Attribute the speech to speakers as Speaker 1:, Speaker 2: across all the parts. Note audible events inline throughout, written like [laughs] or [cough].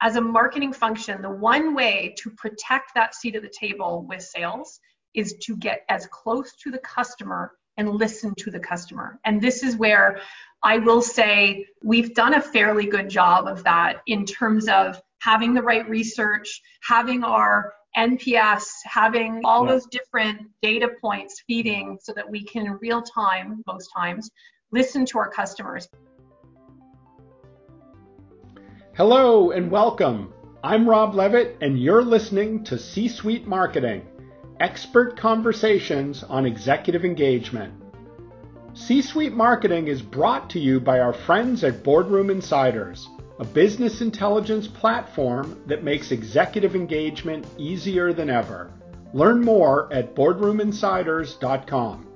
Speaker 1: as a marketing function, the one way to protect that seat at the table with sales is to get as close to the customer and listen to the customer. And this is where I will say we've done a fairly good job of that in terms of having the right research, having our NPS, having all yeah. those different data points feeding so that we can in real time, most times, listen to our customers.
Speaker 2: Hello and welcome. I'm Rob Leavitt, and you're listening to C Suite Marketing expert conversations on executive engagement. C Suite Marketing is brought to you by our friends at Boardroom Insiders, a business intelligence platform that makes executive engagement easier than ever. Learn more at boardroominsiders.com.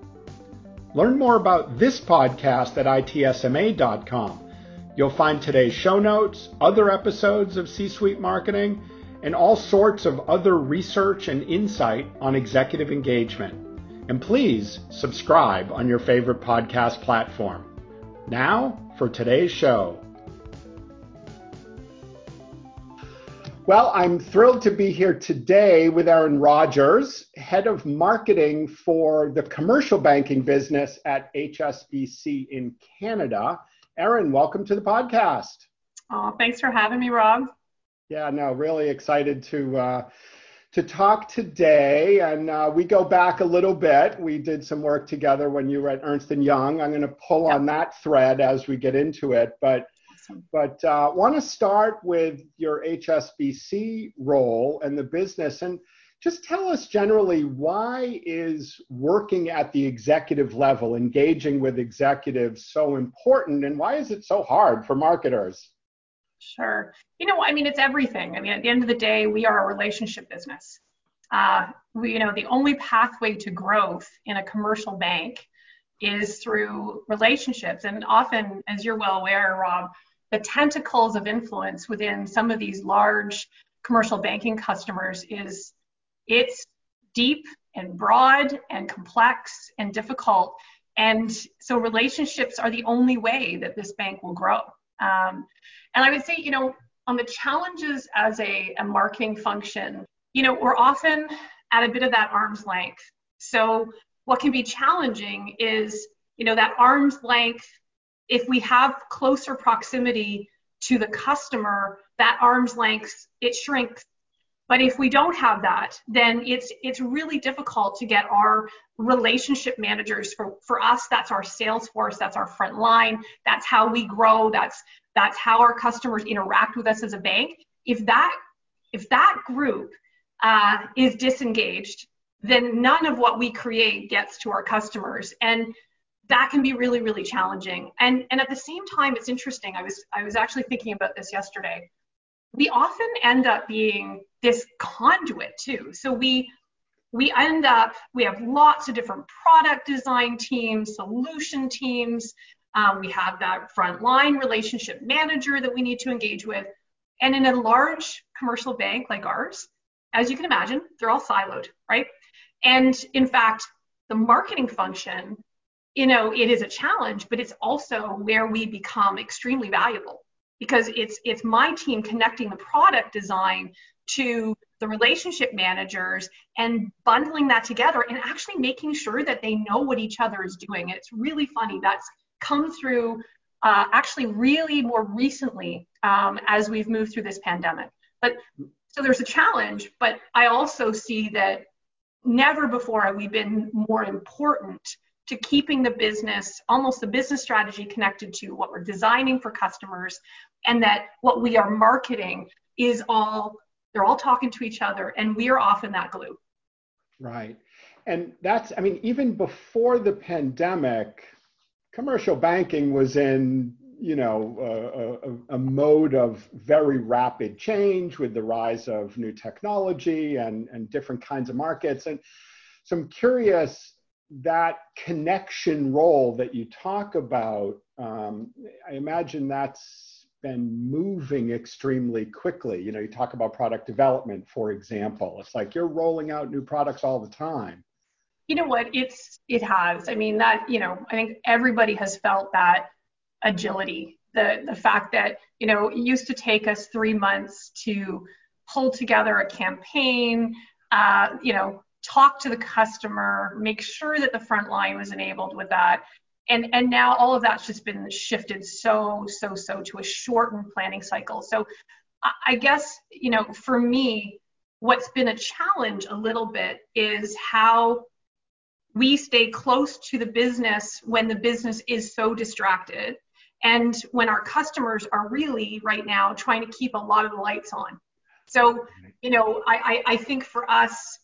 Speaker 2: Learn more about this podcast at itsma.com You'll find today's show notes, other episodes of C Suite Marketing, and all sorts of other research and insight on executive engagement. And please subscribe on your favorite podcast platform. Now for today's show. Well, I'm thrilled to be here today with Erin Rogers, head of marketing for the commercial banking business at HSBC in Canada. Erin, welcome to the podcast.
Speaker 1: Oh, thanks for having me, Rob.
Speaker 2: Yeah, no, really excited to uh, to talk today. And uh, we go back a little bit. We did some work together when you were at Ernst and Young. I'm going to pull yep. on that thread as we get into it, but. Awesome. But uh, want to start with your HSBC role and the business, and just tell us generally why is working at the executive level, engaging with executives so important and why is it so hard for marketers?
Speaker 1: Sure. You know, I mean, it's everything. I mean, at the end of the day, we are a relationship business. Uh, we, you know, the only pathway to growth in a commercial bank is through relationships. And often, as you're well aware, Rob, the tentacles of influence within some of these large commercial banking customers is it's deep and broad and complex and difficult. And so relationships are the only way that this bank will grow. Um, and I would say, you know, on the challenges as a, a marketing function, you know, we're often at a bit of that arm's length. So what can be challenging is, you know, that arm's length, if we have closer proximity to the customer, that arm's length, it shrinks but if we don't have that, then it's it's really difficult to get our relationship managers for for us that's our sales force, that's our front line, that's how we grow, that's that's how our customers interact with us as a bank. If that if that group uh, is disengaged, then none of what we create gets to our customers and that can be really really challenging and and at the same time it's interesting i was i was actually thinking about this yesterday we often end up being this conduit too. So we we end up we have lots of different product design teams, solution teams. Um, we have that frontline relationship manager that we need to engage with. And in a large commercial bank like ours, as you can imagine, they're all siloed, right? And in fact, the marketing function, you know, it is a challenge, but it's also where we become extremely valuable because it's it's my team connecting the product design to the relationship managers and bundling that together and actually making sure that they know what each other is doing. And it's really funny. That's come through uh, actually really more recently um, as we've moved through this pandemic. But so there's a challenge, but I also see that never before have we been more important to keeping the business, almost the business strategy connected to what we're designing for customers, and that what we are marketing is all, they're all talking to each other, and we are often that glue.
Speaker 2: Right. And that's, I mean, even before the pandemic, commercial banking was in, you know, a, a, a mode of very rapid change with the rise of new technology and, and different kinds of markets. And so I'm curious that connection role that you talk about, um, I imagine that's been moving extremely quickly. You know, you talk about product development, for example. It's like you're rolling out new products all the time.
Speaker 1: You know what? It's it has. I mean, that you know, I think everybody has felt that agility the the fact that you know it used to take us three months to pull together a campaign, uh, you know, talk to the customer, make sure that the front line was enabled with that. And, and now all of that's just been shifted so, so, so to a shortened planning cycle. So I guess, you know, for me, what's been a challenge a little bit is how we stay close to the business when the business is so distracted and when our customers are really right now trying to keep a lot of the lights on. So, you know, I, I, I think for us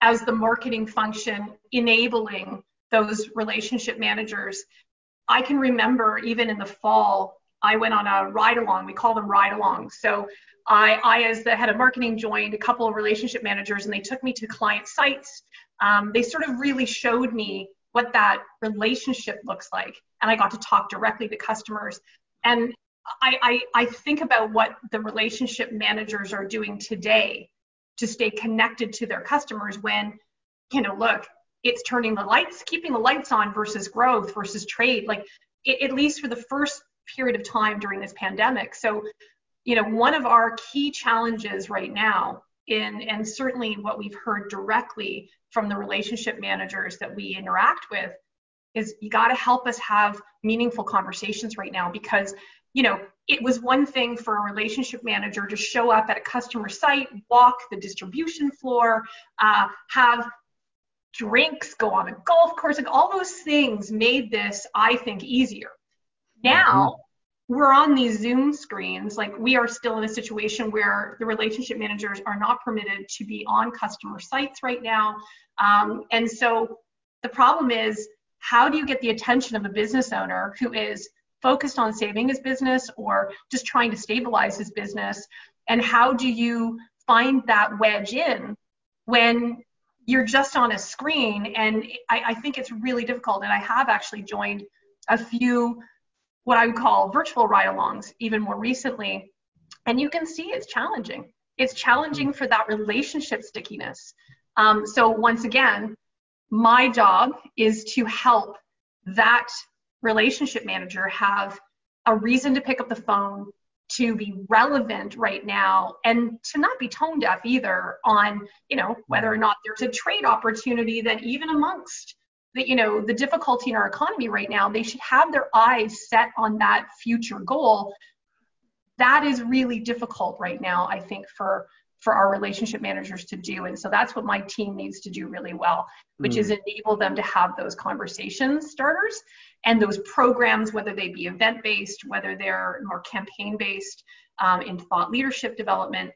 Speaker 1: as the marketing function enabling those relationship managers, I can remember even in the fall, I went on a ride along. We call them ride alongs. So I, I, as the head of marketing, joined a couple of relationship managers and they took me to client sites. Um, they sort of really showed me what that relationship looks like. And I got to talk directly to customers. And I, I, I think about what the relationship managers are doing today to stay connected to their customers when, you know, look, it's turning the lights, keeping the lights on versus growth versus trade, like it, at least for the first period of time during this pandemic. So, you know, one of our key challenges right now in, and certainly what we've heard directly from the relationship managers that we interact with is you got to help us have meaningful conversations right now because you know it was one thing for a relationship manager to show up at a customer site walk the distribution floor uh, have drinks go on a golf course like all those things made this i think easier now mm-hmm. we're on these zoom screens like we are still in a situation where the relationship managers are not permitted to be on customer sites right now um, and so the problem is how do you get the attention of a business owner who is focused on saving his business or just trying to stabilize his business? And how do you find that wedge in when you're just on a screen? And I, I think it's really difficult. And I have actually joined a few what I would call virtual ride alongs even more recently. And you can see it's challenging. It's challenging for that relationship stickiness. Um, so once again, my job is to help that relationship manager have a reason to pick up the phone, to be relevant right now, and to not be tone deaf either on, you know, whether or not there's a trade opportunity that even amongst the, you know, the difficulty in our economy right now, they should have their eyes set on that future goal. That is really difficult right now, I think, for for our relationship managers to do. And so that's what my team needs to do really well, which mm. is enable them to have those conversation starters and those programs, whether they be event based, whether they're more campaign based um, in thought leadership development.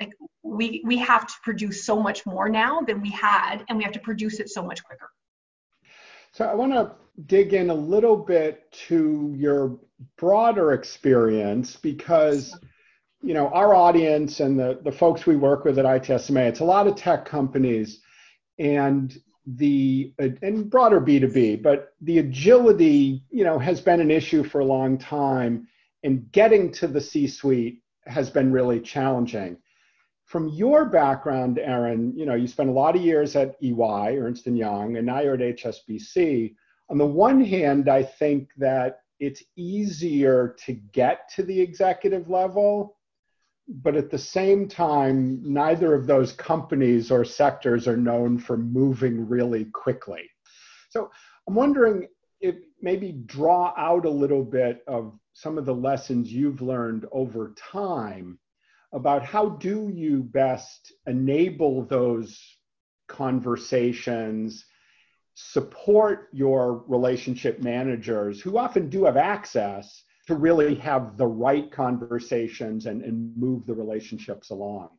Speaker 1: Like we we have to produce so much more now than we had, and we have to produce it so much quicker.
Speaker 2: So I want to dig in a little bit to your broader experience because you know, our audience and the, the folks we work with at ITSMA, it's a lot of tech companies and the and broader B2B, but the agility, you know, has been an issue for a long time and getting to the C-suite has been really challenging. From your background, Erin, you know, you spent a lot of years at EY, Ernst & Young, and now you're at HSBC. On the one hand, I think that it's easier to get to the executive level but at the same time, neither of those companies or sectors are known for moving really quickly. So I'm wondering if maybe draw out a little bit of some of the lessons you've learned over time about how do you best enable those conversations support your relationship managers who often do have access to really have the right conversations and, and move the relationships along.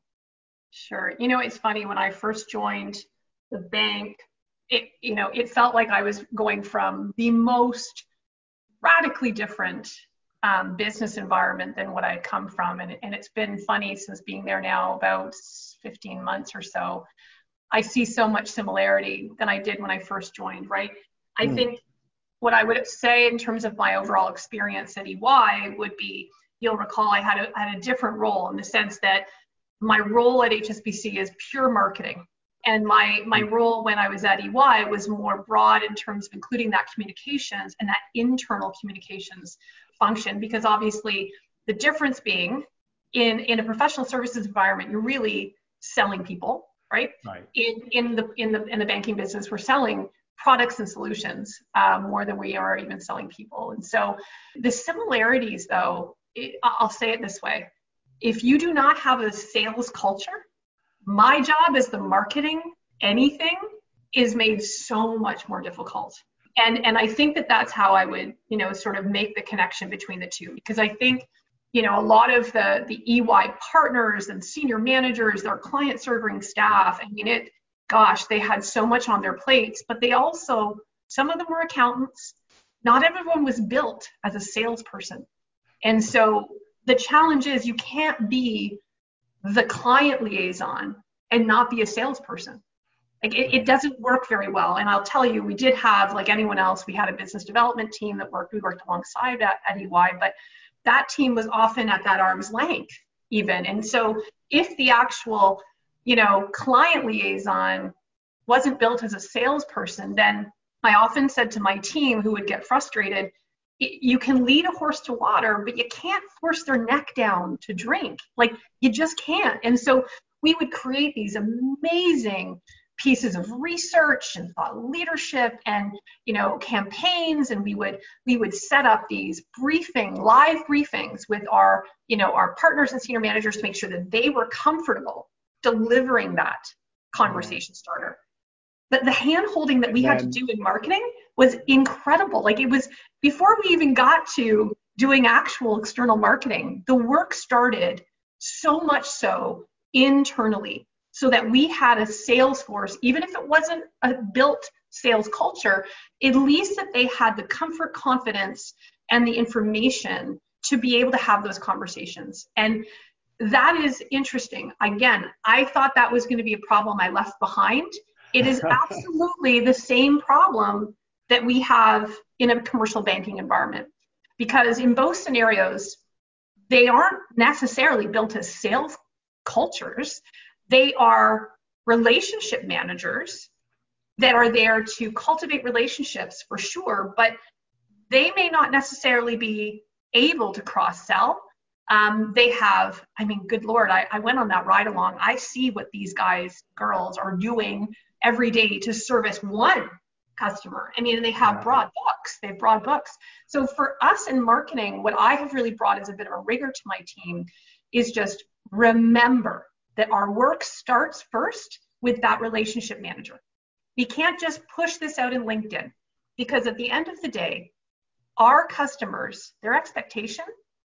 Speaker 1: Sure. You know, it's funny when I first joined the bank, it you know, it felt like I was going from the most radically different um, business environment than what I had come from. And, and it's been funny since being there now about 15 months or so. I see so much similarity than I did when I first joined, right? I mm. think what I would say in terms of my overall experience at EY would be you'll recall I had a, had a different role in the sense that my role at HSBC is pure marketing. And my, my mm-hmm. role when I was at EY was more broad in terms of including that communications and that internal communications function because obviously the difference being in in a professional services environment, you're really selling people, right?
Speaker 2: Right.
Speaker 1: In in the in the in the banking business, we're selling products and solutions uh, more than we are even selling people. And so the similarities, though, it, I'll say it this way: if you do not have a sales culture, my job as the marketing anything is made so much more difficult. And and I think that that's how I would you know sort of make the connection between the two because I think you know, a lot of the the EY partners and senior managers, their client serving staff, I mean, it, gosh, they had so much on their plates, but they also, some of them were accountants. Not everyone was built as a salesperson. And so the challenge is you can't be the client liaison and not be a salesperson. Like it, it, doesn't work very well. And I'll tell you, we did have, like anyone else, we had a business development team that worked, we worked alongside at, at EY, but that team was often at that arm's length even. And so if the actual, you know, client liaison wasn't built as a salesperson, then I often said to my team who would get frustrated, you can lead a horse to water, but you can't force their neck down to drink. Like you just can't. And so we would create these amazing pieces of research and thought leadership and you know campaigns and we would we would set up these briefing live briefings with our you know our partners and senior managers to make sure that they were comfortable delivering that conversation starter. But the hand holding that we had to do in marketing was incredible. Like it was before we even got to doing actual external marketing the work started so much so internally so that we had a sales force, even if it wasn't a built sales culture, at least that they had the comfort, confidence, and the information to be able to have those conversations. And that is interesting. Again, I thought that was going to be a problem I left behind. It is [laughs] absolutely the same problem that we have in a commercial banking environment. Because in both scenarios, they aren't necessarily built as sales cultures. They are relationship managers that are there to cultivate relationships for sure, but they may not necessarily be able to cross sell. Um, they have, I mean, good Lord, I, I went on that ride along. I see what these guys, girls are doing every day to service one customer. I mean, they have broad books, they have broad books. So for us in marketing, what I have really brought as a bit of a rigor to my team is just remember that our work starts first with that relationship manager. We can't just push this out in LinkedIn because at the end of the day, our customers, their expectation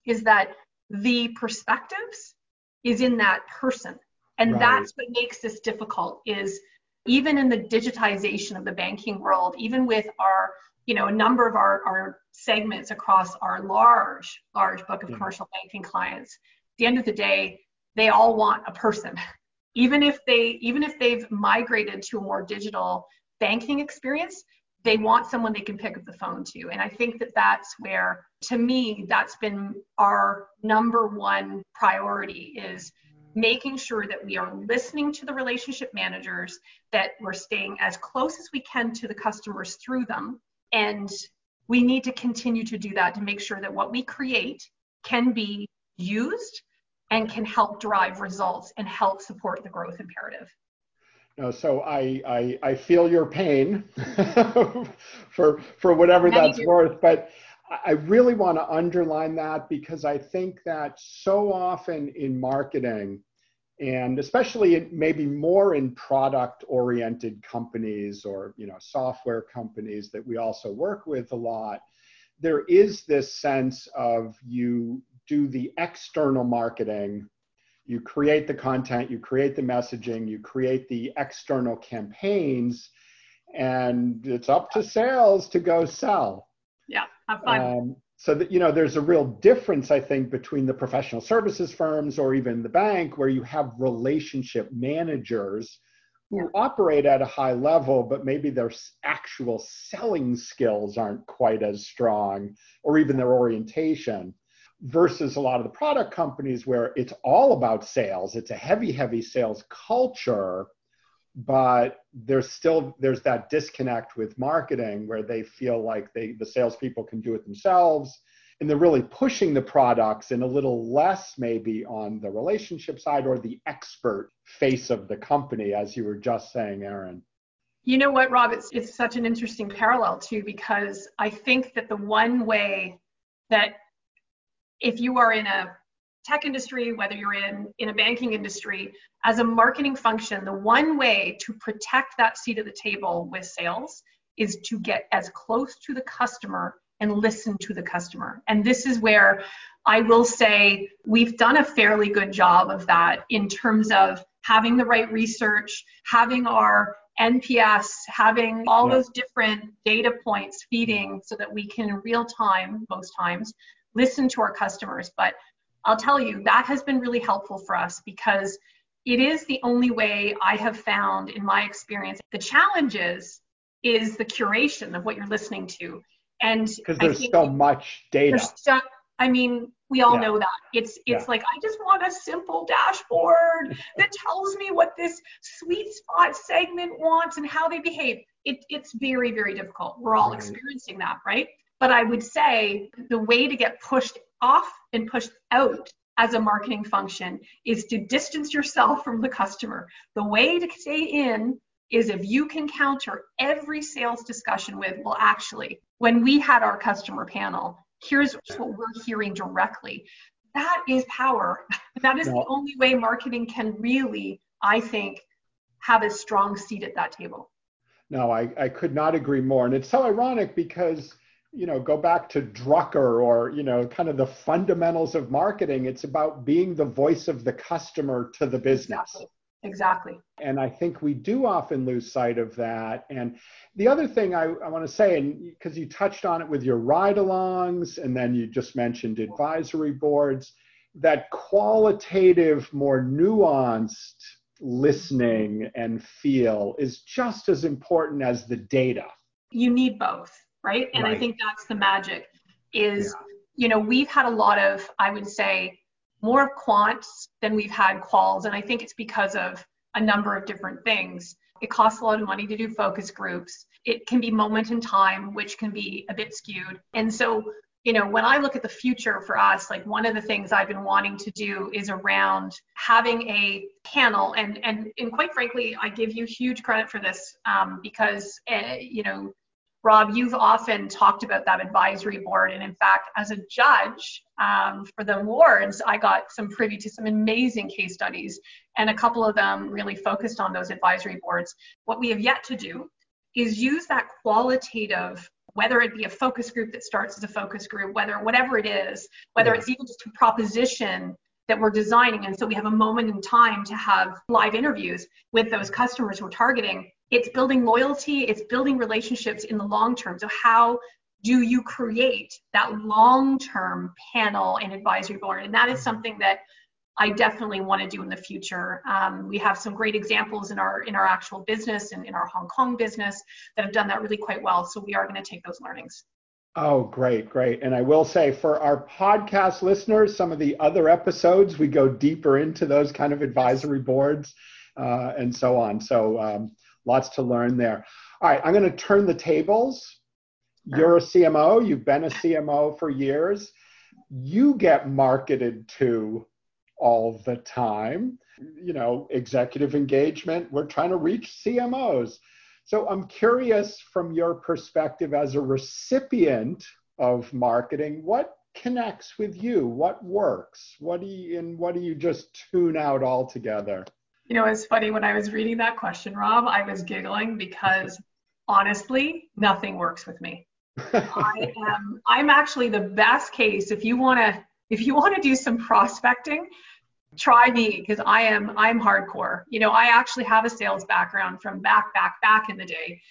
Speaker 1: is that the perspectives is in that person. And right. that's what makes this difficult is even in the digitization of the banking world, even with our, you know, a number of our, our segments across our large, large book of yeah. commercial banking clients, at the end of the day, they all want a person [laughs] even if they even if they've migrated to a more digital banking experience they want someone they can pick up the phone to and i think that that's where to me that's been our number one priority is making sure that we are listening to the relationship managers that we're staying as close as we can to the customers through them and we need to continue to do that to make sure that what we create can be used and can help drive results and help support the growth imperative.
Speaker 2: No, so I, I, I feel your pain [laughs] for for whatever that's worth, but I really want to underline that because I think that so often in marketing, and especially maybe more in product oriented companies or you know software companies that we also work with a lot, there is this sense of you do the external marketing, you create the content, you create the messaging, you create the external campaigns, and it's up to sales to go sell.
Speaker 1: Yeah, have fun. Um,
Speaker 2: so that you know, there's a real difference, I think, between the professional services firms or even the bank, where you have relationship managers who yeah. operate at a high level, but maybe their actual selling skills aren't quite as strong, or even their orientation versus a lot of the product companies where it's all about sales. It's a heavy, heavy sales culture, but there's still there's that disconnect with marketing where they feel like they the salespeople can do it themselves, and they're really pushing the products and a little less maybe on the relationship side or the expert face of the company, as you were just saying, Erin.
Speaker 1: You know what, Rob? It's, it's such an interesting parallel too, because I think that the one way that if you are in a tech industry, whether you're in, in a banking industry, as a marketing function, the one way to protect that seat at the table with sales is to get as close to the customer and listen to the customer. And this is where I will say we've done a fairly good job of that in terms of having the right research, having our NPS, having all yeah. those different data points feeding so that we can real time, most times, listen to our customers. But I'll tell you, that has been really helpful for us because it is the only way I have found in my experience. The challenge is, is the curation of what you're listening to. And
Speaker 2: because there's so much data. So,
Speaker 1: I mean, we all yeah. know that. It's it's yeah. like I just want a simple dashboard [laughs] that tells me what this sweet spot segment wants and how they behave. It, it's very, very difficult. We're all right. experiencing that, right? But I would say the way to get pushed off and pushed out as a marketing function is to distance yourself from the customer. The way to stay in is if you can counter every sales discussion with, well, actually, when we had our customer panel, here's what we're hearing directly. That is power. That is no. the only way marketing can really, I think, have a strong seat at that table.
Speaker 2: No, I, I could not agree more. And it's so ironic because, you know, go back to Drucker or, you know, kind of the fundamentals of marketing. It's about being the voice of the customer to the business.
Speaker 1: Exactly.
Speaker 2: And I think we do often lose sight of that. And the other thing I, I want to say, and because you touched on it with your ride alongs, and then you just mentioned advisory boards, that qualitative, more nuanced listening and feel is just as important as the data.
Speaker 1: You need both, right? And right. I think that's the magic is, yeah. you know, we've had a lot of, I would say, more quants than we've had quals. And I think it's because of a number of different things. It costs a lot of money to do focus groups. It can be moment in time, which can be a bit skewed. And so, you know, when I look at the future for us, like one of the things I've been wanting to do is around having a panel. And and and quite frankly, I give you huge credit for this um, because uh, you know Rob, you've often talked about that advisory board. And in fact, as a judge um, for the awards, I got some privy to some amazing case studies, and a couple of them really focused on those advisory boards. What we have yet to do is use that qualitative whether it be a focus group that starts as a focus group, whether whatever it is, whether it's even just a proposition that we're designing. And so we have a moment in time to have live interviews with those customers we're targeting it's building loyalty, it's building relationships in the long term. So how do you create that long-term panel and advisory board? And that is something that I definitely want to do in the future. Um, we have some great examples in our in our actual business and in our Hong Kong business that have done that really quite well. So we are going to take those learnings.
Speaker 2: Oh, great, great. And I will say for our podcast listeners, some of the other episodes, we go deeper into those kind of advisory boards uh, and so on. So um, lots to learn there. All right, I'm going to turn the tables. You're a CMO, you've been a CMO for years. You get marketed to all the time. You know, executive engagement, we're trying to reach CMOs. So I'm curious from your perspective as a recipient of marketing, what connects with you? What works? What do you and what do you just tune out altogether?
Speaker 1: You know, it's funny when I was reading that question, Rob, I was giggling because honestly, nothing works with me. I [laughs] am I'm actually the best case if you want to if you want to do some prospecting, try me because I am I'm hardcore. You know, I actually have a sales background from back back back in the day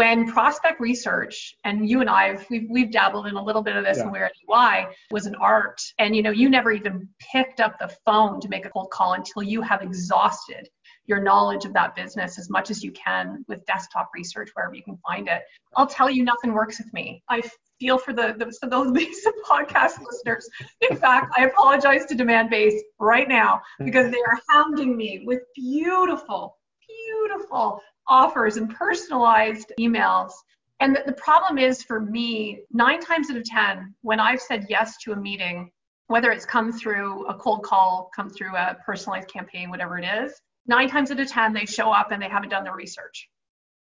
Speaker 1: when prospect research and you and I have we've, we've dabbled in a little bit of this yeah. when we were at EY was an art and you know you never even picked up the phone to make a cold call until you have exhausted your knowledge of that business as much as you can with desktop research wherever you can find it. I'll tell you nothing works with me. I feel for the, the so those [laughs] basic podcast listeners. In fact, I apologize to Demandbase right now because they are hounding me with beautiful, beautiful offers and personalized emails. And the, the problem is for me, nine times out of 10, when I've said yes to a meeting, whether it's come through a cold call, come through a personalized campaign, whatever it is, nine times out of 10, they show up and they haven't done their research.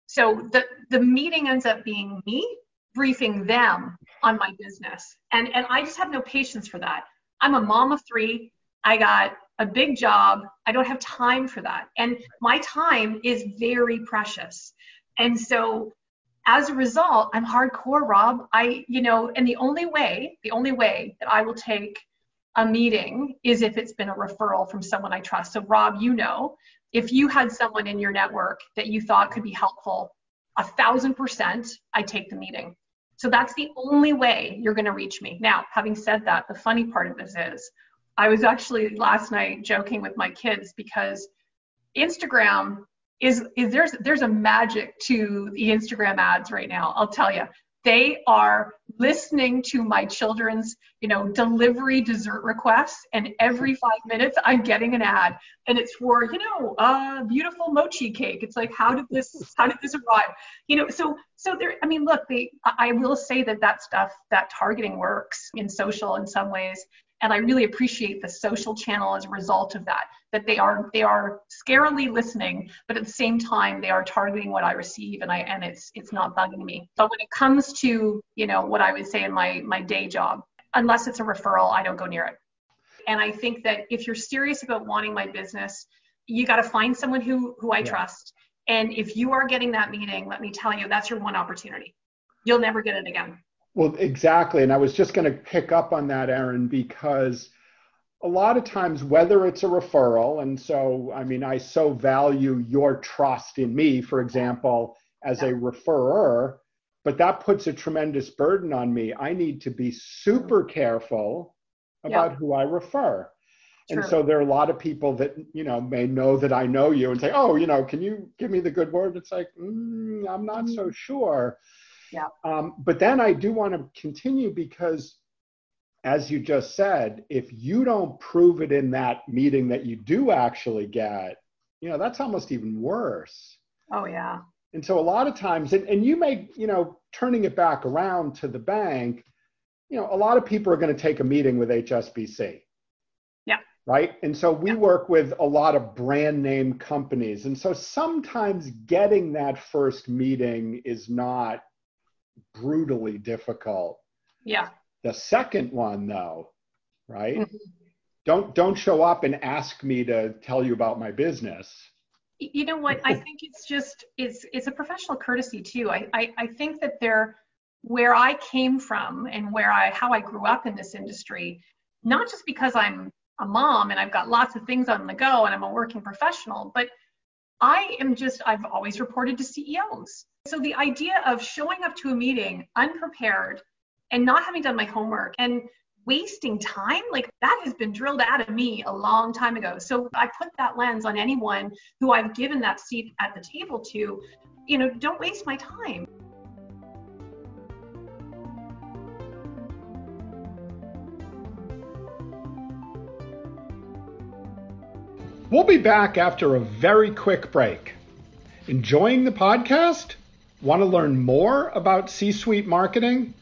Speaker 1: So the, the meeting ends up being me briefing them on my business. And, and I just have no patience for that. I'm a mom of three. I got a big job. I don't have time for that. And my time is very precious. And so as a result, I'm hardcore, Rob. I, you know, and the only way, the only way that I will take a meeting is if it's been a referral from someone I trust. So, Rob, you know, if you had someone in your network that you thought could be helpful, a thousand percent, I take the meeting. So that's the only way you're going to reach me. Now, having said that, the funny part of this is I was actually last night joking with my kids because Instagram is is there's there's a magic to the Instagram ads right now. I'll tell you they are listening to my children's you know delivery dessert requests and every five minutes i'm getting an ad and it's for you know a beautiful mochi cake. It's like how did this how did this arrive? You know so so there i mean look they i will say that that stuff that targeting works in social in some ways and I really appreciate the social channel as a result of that. That they are they are scarily listening, but at the same time they are targeting what I receive, and I and it's it's not bugging me. But when it comes to you know what I would say in my my day job, unless it's a referral, I don't go near it. And I think that if you're serious about wanting my business, you got to find someone who who I yeah. trust. And if you are getting that meeting, let me tell you, that's your one opportunity. You'll never get it again.
Speaker 2: Well, exactly. And I was just going to pick up on that, Erin, because a lot of times, whether it's a referral, and so, I mean, I so value your trust in me, for example, as a referrer, but that puts a tremendous burden on me. I need to be super careful about who I refer. True. And so there are a lot of people that, you know, may know that I know you and say, oh, you know, can you give me the good word? It's like, mm, I'm not so sure.
Speaker 1: Yeah.
Speaker 2: Um, but then I do want to continue because, as you just said, if you don't prove it in that meeting that you do actually get, you know, that's almost even worse.
Speaker 1: Oh, yeah.
Speaker 2: And so a lot of times, and, and you may, you know, turning it back around to the bank, you know, a lot of people are going to take a meeting with HSBC.
Speaker 1: Yeah.
Speaker 2: Right. And so we yeah. work with a lot of brand name companies. And so sometimes getting that first meeting is not brutally difficult.
Speaker 1: Yeah.
Speaker 2: The second one though, right? Mm-hmm. Don't don't show up and ask me to tell you about my business.
Speaker 1: You know what? I think it's just it's it's a professional courtesy too. I, I, I think that there where I came from and where I how I grew up in this industry, not just because I'm a mom and I've got lots of things on the go and I'm a working professional, but I am just, I've always reported to CEOs. So the idea of showing up to a meeting unprepared and not having done my homework and wasting time, like that has been drilled out of me a long time ago. So I put that lens on anyone who I've given that seat at the table to, you know, don't waste my time.
Speaker 2: We'll be back after a very quick break. Enjoying the podcast? Want to learn more about C suite marketing?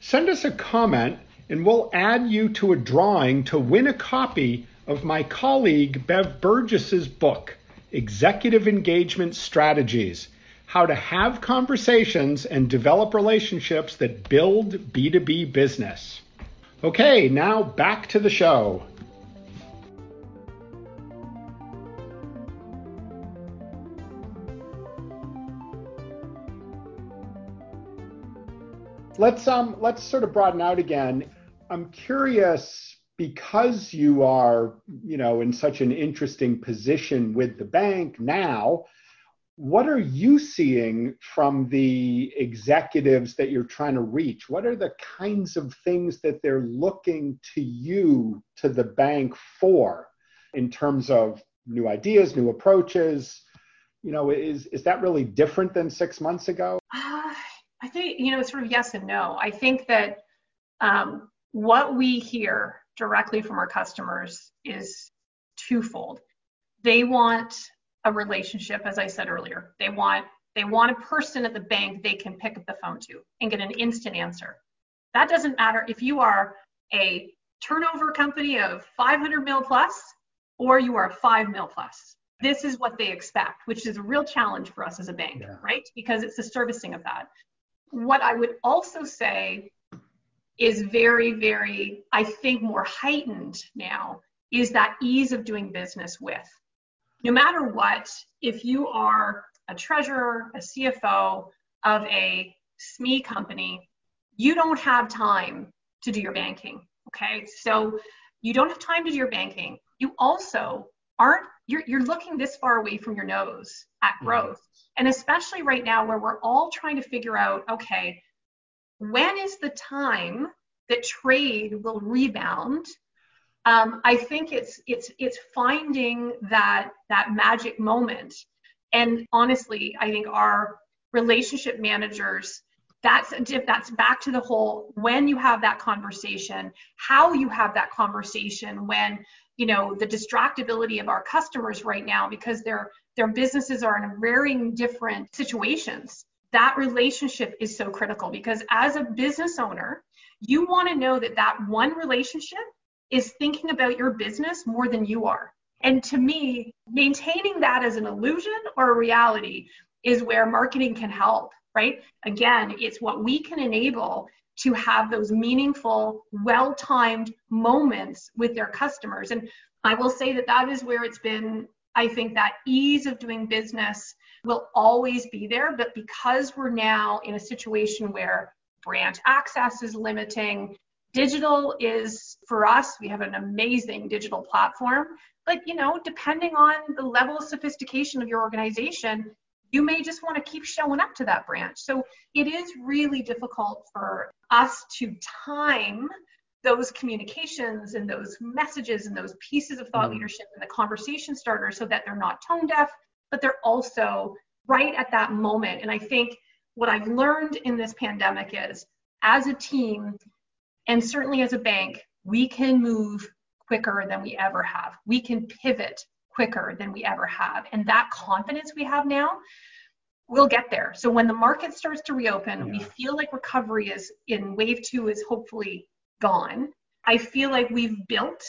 Speaker 2: Send us a comment and we'll add you to a drawing to win a copy of my colleague Bev Burgess's book, Executive Engagement Strategies How to Have Conversations and Develop Relationships That Build B2B Business. Okay, now back to the show. Let's um let's sort of broaden out again. I'm curious because you are, you know, in such an interesting position with the bank now, what are you seeing from the executives that you're trying to reach? What are the kinds of things that they're looking to you to the bank for in terms of new ideas, new approaches? You know, is is that really different than 6 months ago?
Speaker 1: I think, you know, sort of yes and no. I think that um, what we hear directly from our customers is twofold. They want a relationship, as I said earlier. They want They want a person at the bank they can pick up the phone to and get an instant answer. That doesn't matter if you are a turnover company of 500 mil plus or you are a 5 mil plus. This is what they expect, which is a real challenge for us as a bank, yeah. right? Because it's the servicing of that. What I would also say is very, very, I think, more heightened now is that ease of doing business with. No matter what, if you are a treasurer, a CFO of a SME company, you don't have time to do your banking. Okay. So you don't have time to do your banking. You also aren't, you're, you're looking this far away from your nose at mm-hmm. growth. And especially right now where we're all trying to figure out, okay, when is the time that trade will rebound? Um, I think it's it's it's finding that that magic moment. And honestly, I think our relationship managers that's that's back to the whole when you have that conversation how you have that conversation when you know the distractibility of our customers right now because their their businesses are in varying different situations. That relationship is so critical because as a business owner you want to know that that one relationship is thinking about your business more than you are. And to me maintaining that as an illusion or a reality is where marketing can help right? Again, it's what we can enable to have those meaningful, well timed moments with their customers. And I will say that that is where it's been, I think that ease of doing business will always be there. But because we're now in a situation where branch access is limiting, digital is for us, we have an amazing digital platform. But you know, depending on the level of sophistication of your organization, you may just want to keep showing up to that branch. So it is really difficult for us to time those communications and those messages and those pieces of thought mm. leadership and the conversation starters so that they're not tone deaf, but they're also right at that moment. And I think what I've learned in this pandemic is as a team and certainly as a bank, we can move quicker than we ever have. We can pivot quicker than we ever have. And that confidence we have now, we'll get there. So when the market starts to reopen, yeah. we feel like recovery is in wave two is hopefully gone. I feel like we've built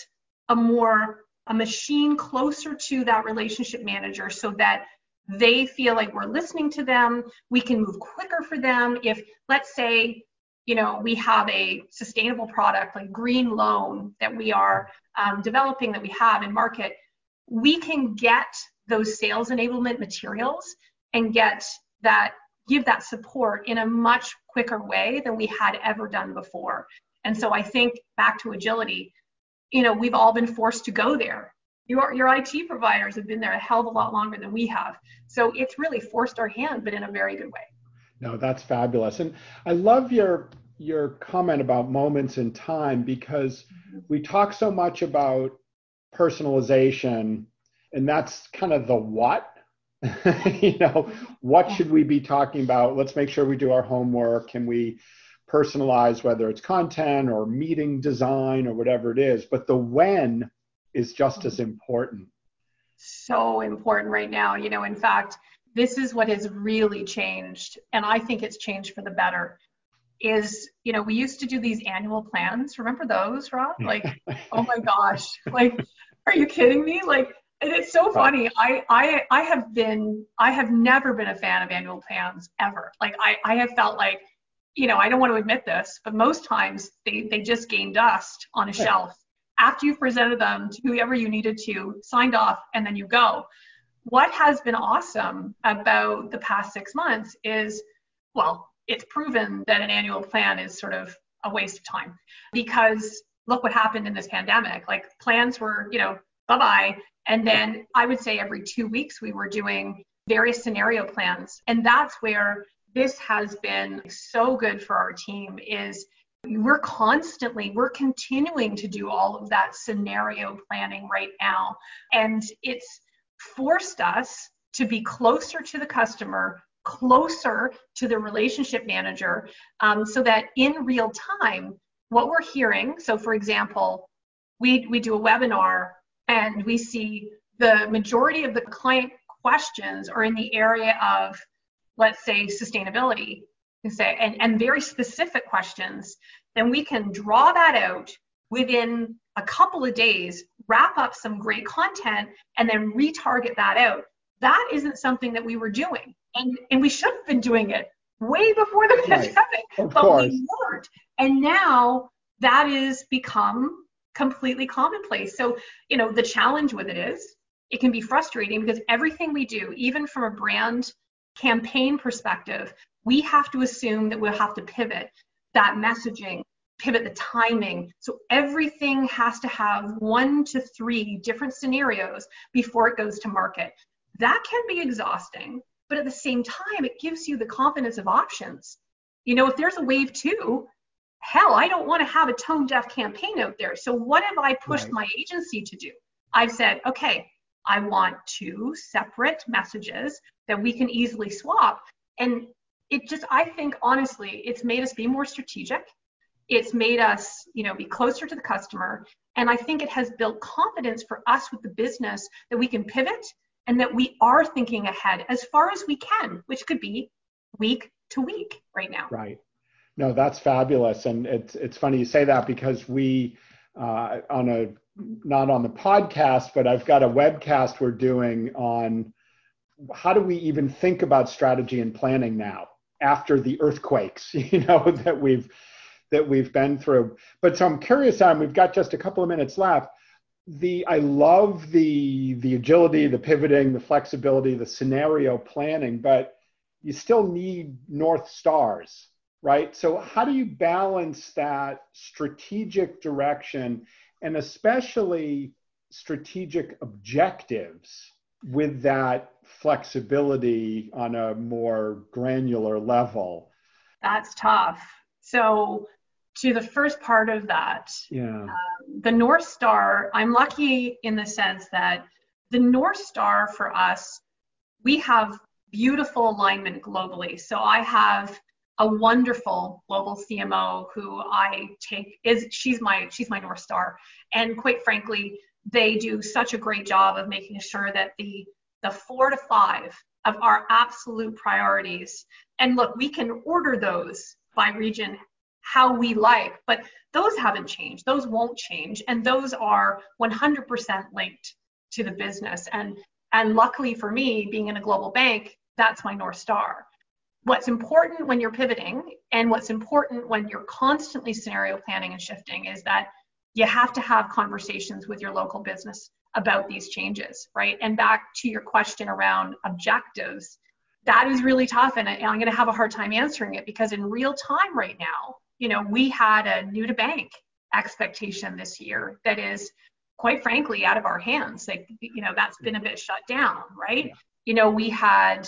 Speaker 1: a more a machine closer to that relationship manager so that they feel like we're listening to them we can move quicker for them if let's say you know we have a sustainable product like green loan that we are um, developing that we have in market we can get those sales enablement materials and get that give that support in a much quicker way than we had ever done before. And so I think back to agility, you know, we've all been forced to go there. Your, your IT providers have been there a hell of a lot longer than we have. So it's really forced our hand, but in a very good way.
Speaker 2: No, that's fabulous. And I love your your comment about moments in time because we talk so much about personalization, and that's kind of the what. [laughs] you know, what should we be talking about? Let's make sure we do our homework. Can we personalize whether it's content or meeting design or whatever it is? But the when is just as important.
Speaker 1: So important right now. You know, in fact, this is what has really changed, and I think it's changed for the better is you know we used to do these annual plans remember those rob like [laughs] oh my gosh like [laughs] are you kidding me? Like and it's so funny. I, I i have been i have never been a fan of annual plans ever. Like i i have felt like you know i don't want to admit this but most times they they just gain dust on a shelf after you've presented them to whoever you needed to signed off and then you go. What has been awesome about the past six months is well it's proven that an annual plan is sort of a waste of time because look what happened in this pandemic. Like plans were, you know, bye bye. And then I would say every two weeks we were doing various scenario plans. And that's where this has been so good for our team is we're constantly we're continuing to do all of that scenario planning right now and it's forced us to be closer to the customer closer to the relationship manager um, so that in real time, what we're hearing, so for example, we, we do a webinar and we see the majority of the client questions are in the area of let's say sustainability, and say and, and very specific questions, then we can draw that out within a couple of days, wrap up some great content, and then retarget that out. That isn't something that we were doing. And and we should have been doing it way before the pandemic,
Speaker 2: right.
Speaker 1: but
Speaker 2: course.
Speaker 1: we weren't. And now that is become completely commonplace. So, you know, the challenge with it is it can be frustrating because everything we do, even from a brand campaign perspective, we have to assume that we'll have to pivot that messaging, pivot the timing. So everything has to have one to three different scenarios before it goes to market. That can be exhausting, but at the same time, it gives you the confidence of options. You know, if there's a wave two, hell, I don't want to have a tone deaf campaign out there. So what have I pushed right. my agency to do? I've said, okay, I want two separate messages that we can easily swap. And it just, I think honestly, it's made us be more strategic. It's made us, you know, be closer to the customer. And I think it has built confidence for us with the business that we can pivot and that we are thinking ahead as far as we can, which could be week to week right now.
Speaker 2: Right. No, that's fabulous. And it's it's funny you say that because we uh, on a not on the podcast, but I've got a webcast we're doing on how do we even think about strategy and planning now after the earthquakes, [laughs] you know, that we've that we've been through. But so I'm curious on, we've got just a couple of minutes left. The I love the the agility, the pivoting, the flexibility, the scenario planning, but you still need north stars, right? So how do you balance that strategic direction and especially strategic objectives with that flexibility on a more granular level?
Speaker 1: That's tough. So, to the first part of that,
Speaker 2: yeah. Um,
Speaker 1: the North Star, I'm lucky in the sense that the North Star for us, we have beautiful alignment globally. So, I have a wonderful global CMO who I take is she's my she's my north star and quite frankly they do such a great job of making sure that the the four to five of our absolute priorities and look we can order those by region how we like but those haven't changed those won't change and those are 100% linked to the business and and luckily for me being in a global bank that's my north star what's important when you're pivoting and what's important when you're constantly scenario planning and shifting is that you have to have conversations with your local business about these changes, right? And back to your question around objectives, that is really tough. And I'm going to have a hard time answering it because in real time right now, you know, we had a new to bank expectation this year that is quite frankly out of our hands. Like, you know, that's been a bit shut down, right? Yeah. You know, we had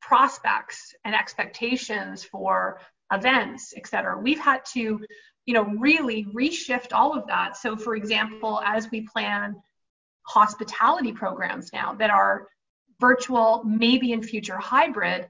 Speaker 1: prospects and expectations for events, et cetera. We've had to, you know, really reshift all of that. So, for example, as we plan hospitality programs now that are virtual, maybe in future hybrid,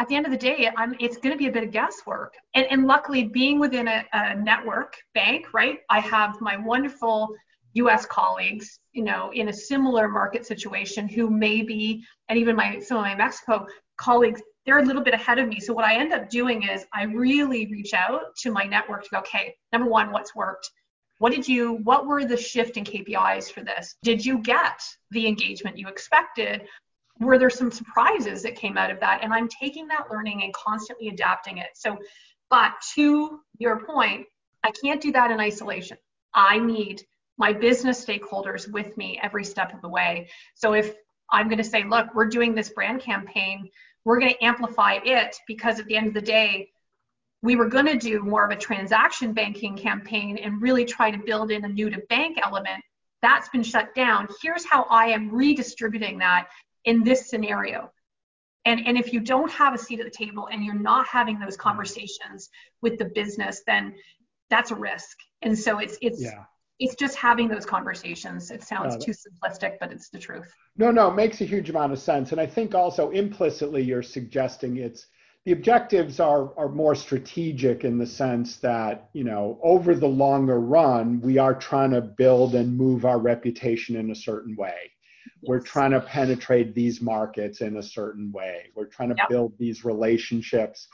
Speaker 1: at the end of the day, I'm, it's going to be a bit of guesswork. And, and luckily, being within a, a network bank, right, I have my wonderful US colleagues, you know, in a similar market situation who may be, and even my some of my Mexico colleagues, they're a little bit ahead of me. So what I end up doing is I really reach out to my network to go, okay, number one, what's worked? What did you, what were the shift in KPIs for this? Did you get the engagement you expected? Were there some surprises that came out of that? And I'm taking that learning and constantly adapting it. So, but to your point, I can't do that in isolation. I need my business stakeholders with me every step of the way. So if I'm going to say, look, we're doing this brand campaign. We're going to amplify it because at the end of the day, we were going to do more of a transaction banking campaign and really try to build in a new to bank element. That's been shut down. Here's how I am redistributing that in this scenario. And, and if you don't have a seat at the table and you're not having those mm-hmm. conversations with the business, then that's a risk. And so it's it's yeah it's just having those conversations. It sounds too simplistic, but it's the truth.
Speaker 2: No, no, it makes a huge amount of sense. And I think also implicitly you're suggesting it's the objectives are are more strategic in the sense that, you know, over the longer run, we are trying to build and move our reputation in a certain way. We're trying to penetrate these markets in a certain way. We're trying to yep. build these relationships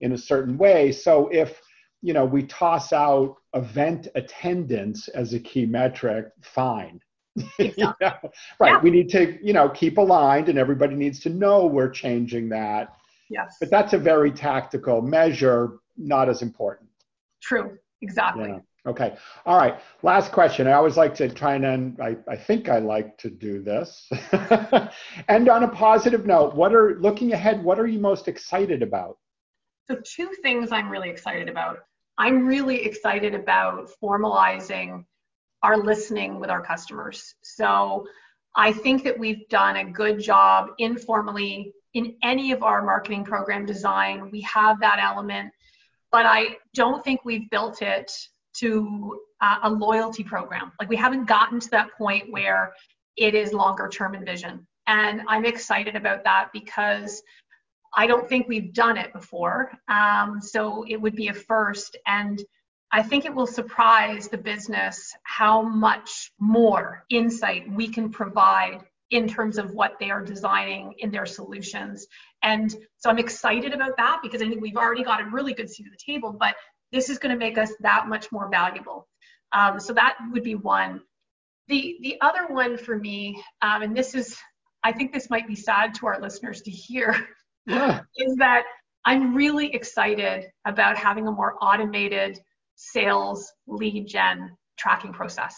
Speaker 2: in a certain way. So if you know we toss out event attendance as a key metric, fine. [laughs] Exactly. you know? Right. Yeah. We need to, you know, keep aligned and everybody needs to know we're changing that.
Speaker 1: Yes.
Speaker 2: But that's a very tactical measure, not as important.
Speaker 1: True. Exactly.
Speaker 2: Yeah. Okay. All right. Last question. I always like to try and end, I, I think I like to do this. [laughs] and on a positive note, what are looking ahead, what are you most excited about?
Speaker 1: So two things I'm really excited about. I'm really excited about formalizing our listening with our customers. So I think that we've done a good job informally in any of our marketing program design. We have that element, but I don't think we've built it to uh, a loyalty program. Like we haven't gotten to that point where it is longer term in vision. And I'm excited about that because I don't think we've done it before. Um, so it would be a first. And I think it will surprise the business how much more insight we can provide in terms of what they are designing in their solutions. And so I'm excited about that because I think we've already got a really good seat at the table, but this is going to make us that much more valuable. Um, so that would be one. The the other one for me, um, and this is, I think this might be sad to our listeners to hear, [laughs] yeah. is that I'm really excited about having a more automated sales lead gen tracking process.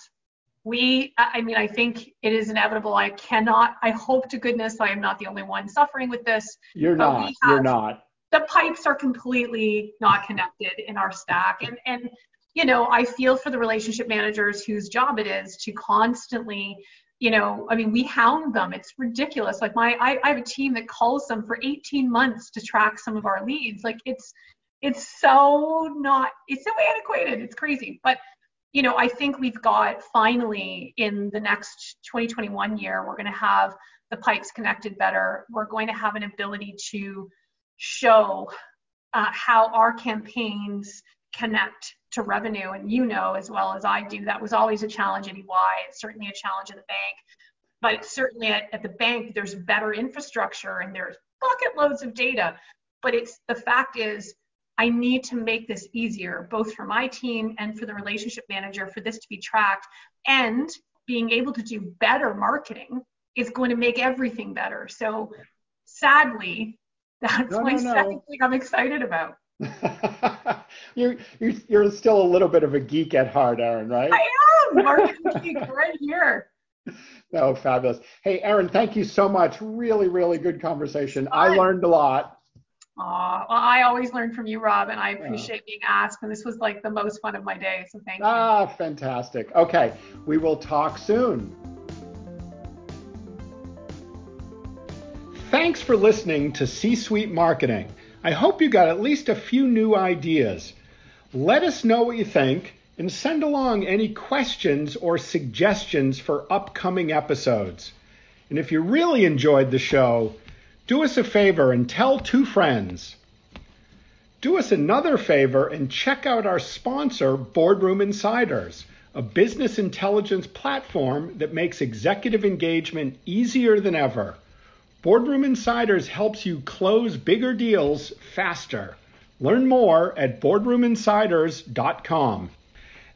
Speaker 1: We, I mean, I think it is inevitable. I cannot, I hope to goodness I am not the only one suffering with this.
Speaker 2: You're not. You're not
Speaker 1: the pipes are completely not connected in our stack. And, and, you know, I feel for the relationship managers whose job it is to constantly, you know, I mean, we hound them. It's ridiculous. Like my, I, I have a team that calls them for 18 months to track some of our leads. Like it's, it's so not, it's so antiquated. It's crazy. But, you know, I think we've got finally in the next 2021 year, we're going to have the pipes connected better. We're going to have an ability to show uh, how our campaigns connect to revenue. And you know as well as I do, that was always a challenge at EY. It's certainly a challenge at the bank. But certainly at, at the bank, there's better infrastructure and there's bucket loads of data. But it's the fact is, I need to make this easier, both for my team and for the relationship manager, for this to be tracked. And being able to do better marketing is going to make everything better. So sadly, that's no, my no, second no. thing I'm excited about. [laughs]
Speaker 2: you're, you're you're still a little bit of a geek at heart, Erin, right?
Speaker 1: I am marketing [laughs] geek right here.
Speaker 2: No, fabulous. Hey, Erin, thank you so much. Really, really good conversation. I learned a lot.
Speaker 1: Aw, well, I always learn from you, Rob, and I appreciate being asked. And this was like the most fun of my day, so thank you.
Speaker 2: Ah, fantastic. Okay, we will talk soon. Thanks for listening to C Suite Marketing. I hope you got at least a few new ideas. Let us know what you think and send along any questions or suggestions for upcoming episodes. And if you really enjoyed the show, do us a favor and tell two friends. Do us another favor and check out our sponsor, Boardroom Insiders, a business intelligence platform that makes executive engagement easier than ever. Boardroom Insiders helps you close bigger deals faster. Learn more at boardroominsiders.com.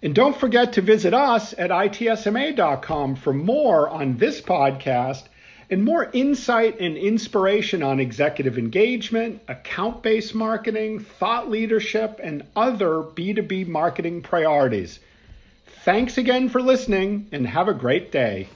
Speaker 2: And don't forget to visit us at itsma.com for more on this podcast and more insight and inspiration on executive engagement, account based marketing, thought leadership, and other B2B marketing priorities. Thanks again for listening and have a great day.